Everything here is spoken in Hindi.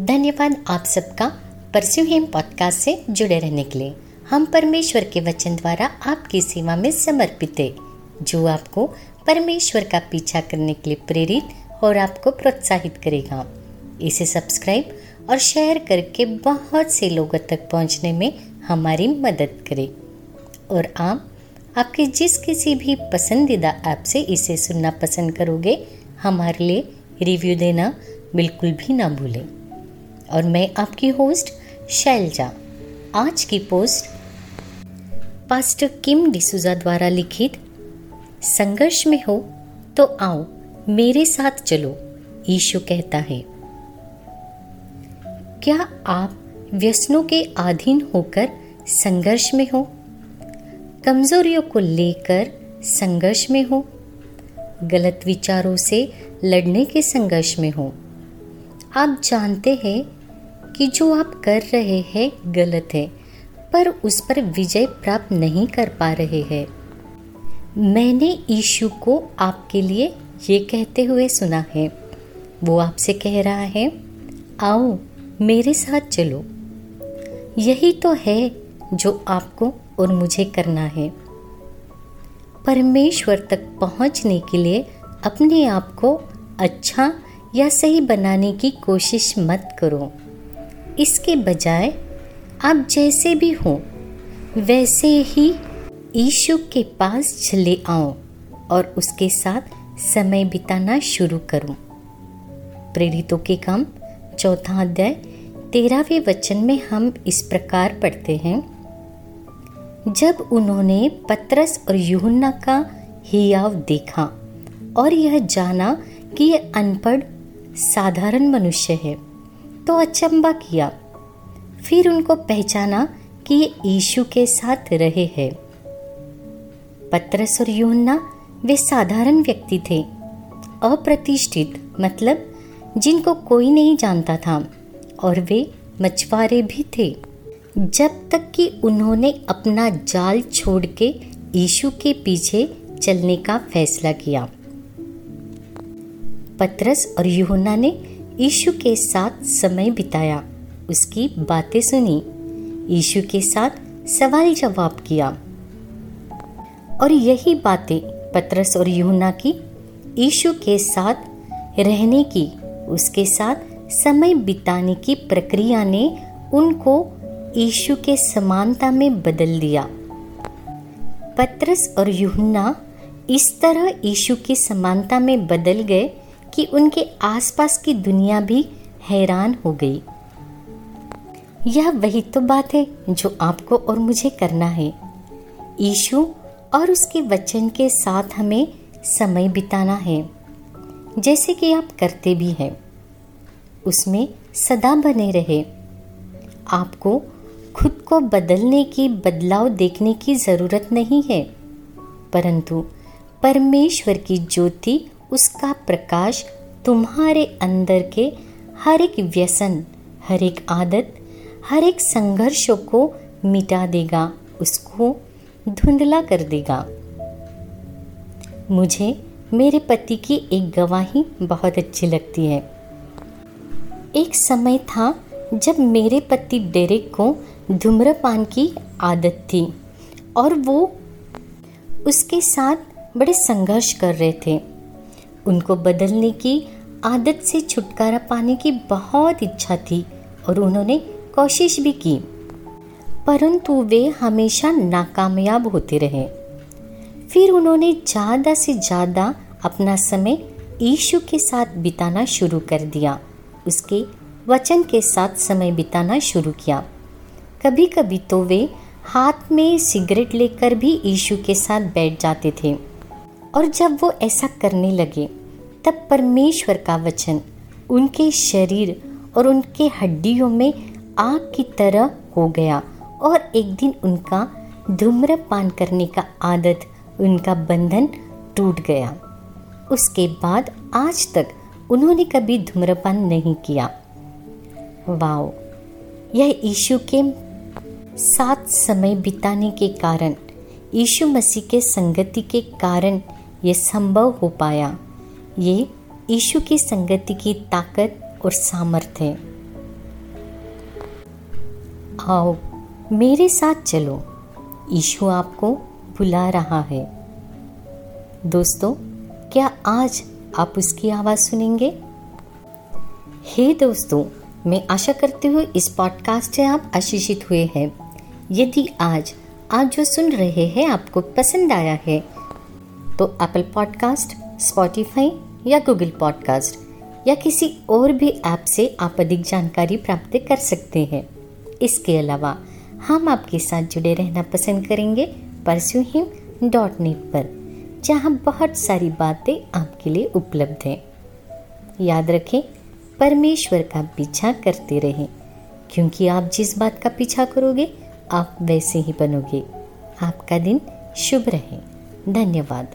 धन्यवाद आप सबका परस्यू हेम पॉडकास्ट से जुड़े रहने के लिए। हम परमेश्वर के वचन द्वारा आपकी सेवा में समर्पित है, जो आपको परमेश्वर का पीछा करने के लिए प्रेरित और आपको प्रोत्साहित करेगा। इसे सब्सक्राइब और शेयर करके बहुत से लोगों तक पहुँचने में हमारी मदद करें। और आप, आपके जिस किसी भी पसंदीदा ऐप से इसे सुनना पसंद करोगे, हमारे लिए रिव्यू देना बिल्कुल भी ना भूलें। और मैं आपकी होस्ट शैलजा। आज की पोस्ट पास्टर किम डिसूजा द्वारा लिखित, संघर्ष में हो तो आओ मेरे साथ चलो ईशु कहता है। क्या आप व्यसनों के अधीन होकर संघर्ष में हो? कमजोरियों को लेकर संघर्ष में हो? गलत विचारों से लड़ने के संघर्ष में हो? आप जानते हैं कि जो आप कर रहे हैं गलत है, पर उस पर विजय प्राप्त नहीं कर पा रहे हैं। मैंने ईशु को आपके लिए ये कहते हुए सुना है। वो आपसे कह रहा है, आओ, मेरे साथ चलो। यही तो है जो आपको और मुझे करना है। परमेश्वर तक पहुँचने के लिए अपने आप को अच्छा या सही बनाने की कोशिश मत करो। इसके बजाय आप जैसे भी हो, वैसे ही ईशु के पास चले आओ और उसके साथ समय बिताना शुरू करूँ। प्रेरितों के काम, चौथा अध्याय, तेरहवें वचन में हम इस प्रकार पढ़ते हैं जब उन्होंने पत्रस और यूहन्ना का हियाव देखा और यह जाना कि यह अनपढ़, साधारण मनुष्य है तो अचंबा किया। फिर उनको पहचाना कि ये यीशु के साथ रहे हैं। पत्रस और यूहन्ना वे साधारण व्यक्ति थे। अप्रतिष्ठित मतलब जिनको कोई नहीं जानता था, और वे मछुआरे भी थे। जब तक कि उन्होंने अपना जाल छोड़ के यीशु के पीछे चलने का फैसला किया। पत्रस और यूहन्ना ने यीशु के साथ समय बिताया। उसकी बातें सुनी। यीशु के साथ सवाल जवाब किया। और यही बातें पत्रस और यूना की, यीशु के साथ रहने की, उसके साथ समय बिताने की प्रक्रिया ने उनको यीशु के समानता में बदल दिया। पत्रस और यूहन्ना इस तरह यीशु की समानता में बदल गए कि उनके आसपास की दुनिया भी हैरान हो गई। यह वही तो बात है जो आपको और मुझे करना है। ईशु और उसके वचन के साथ हमें समय बिताना है, जैसे कि आप करते भी हैं। उसमें सदा बने रहे। आपको खुद को बदलने की, बदलाव देखने की ज़रूरत नहीं है, परंतु परमेश्वर की ज्योति उसका प्रकाश तुम्हारे अंदर के हर एक व्यसन, हर एक आदत, हर एक संघर्षों को मिटा देगा, उसको धुंधला कर देगा। मुझे मेरे पति की एक गवाही बहुत अच्छी लगती है। एक समय था जब मेरे पति डेरेक को धूम्रपान की आदत थी और वो उसके साथ बड़े संघर्ष कर रहे थे। उनको बदलने की आदत से छुटकारा पाने की बहुत इच्छा थी और उन्होंने कोशिश भी की। परंतु वे हमेशा नाकामयाब होते रहे। फिर उन्होंने ज़्यादा से ज़्यादा अपना समय ईशु के साथ बिताना शुरू कर दिया। उसके वचन के साथ समय बिताना शुरू किया। कभी कभी तो वे हाथ में सिगरेट लेकर भी ईशु के साथ बैठ जाते थे और जब वो ऐसा करने लगे तब परमेश्वर का वचन उनके शरीर और उनके हड्डियों में आग की तरह हो गया और एक दिन उनका धूम्रपान करने का आदत, उनका बंधन टूट गया। उसके बाद आज तक उन्होंने कभी धूम्रपान नहीं किया। वाओ, यह यीशु के साथ समय बिताने के कारण, यीशु मसीह के संगति के कारण यह संभव हो पाया। ये ईशु की संगति की ताकत और सामर्थ्य है। आओ, मेरे साथ चलो। ईशु आपको बुला रहा है। दोस्तों, क्या आज आप उसकी आवाज़ सुनेंगे? हे दोस्तों, मैं आशा करती हूँ इस पॉडकास्ट से आप आशीषित हुए हैं। यदि आज आप जो सुन रहे हैं, आपको पसंद आया है तो एप्पल पॉडकास्ट स्पॉटिफाई या गूगल पॉडकास्ट या किसी और भी ऐप से आप अधिक जानकारी प्राप्त कर सकते हैं। इसके अलावा, हम आपके साथ जुड़े रहना पसंद करेंगे परस्यू हिम डॉट नेट पर, जहाँ बहुत सारी बातें आपके लिए उपलब्ध हैं। याद रखें, परमेश्वर का पीछा करते रहें, क्योंकि आप जिस बात का पीछा करोगे, आप वैसे ही बनोगे। आपका दिन शुभ रहे। धन्यवाद।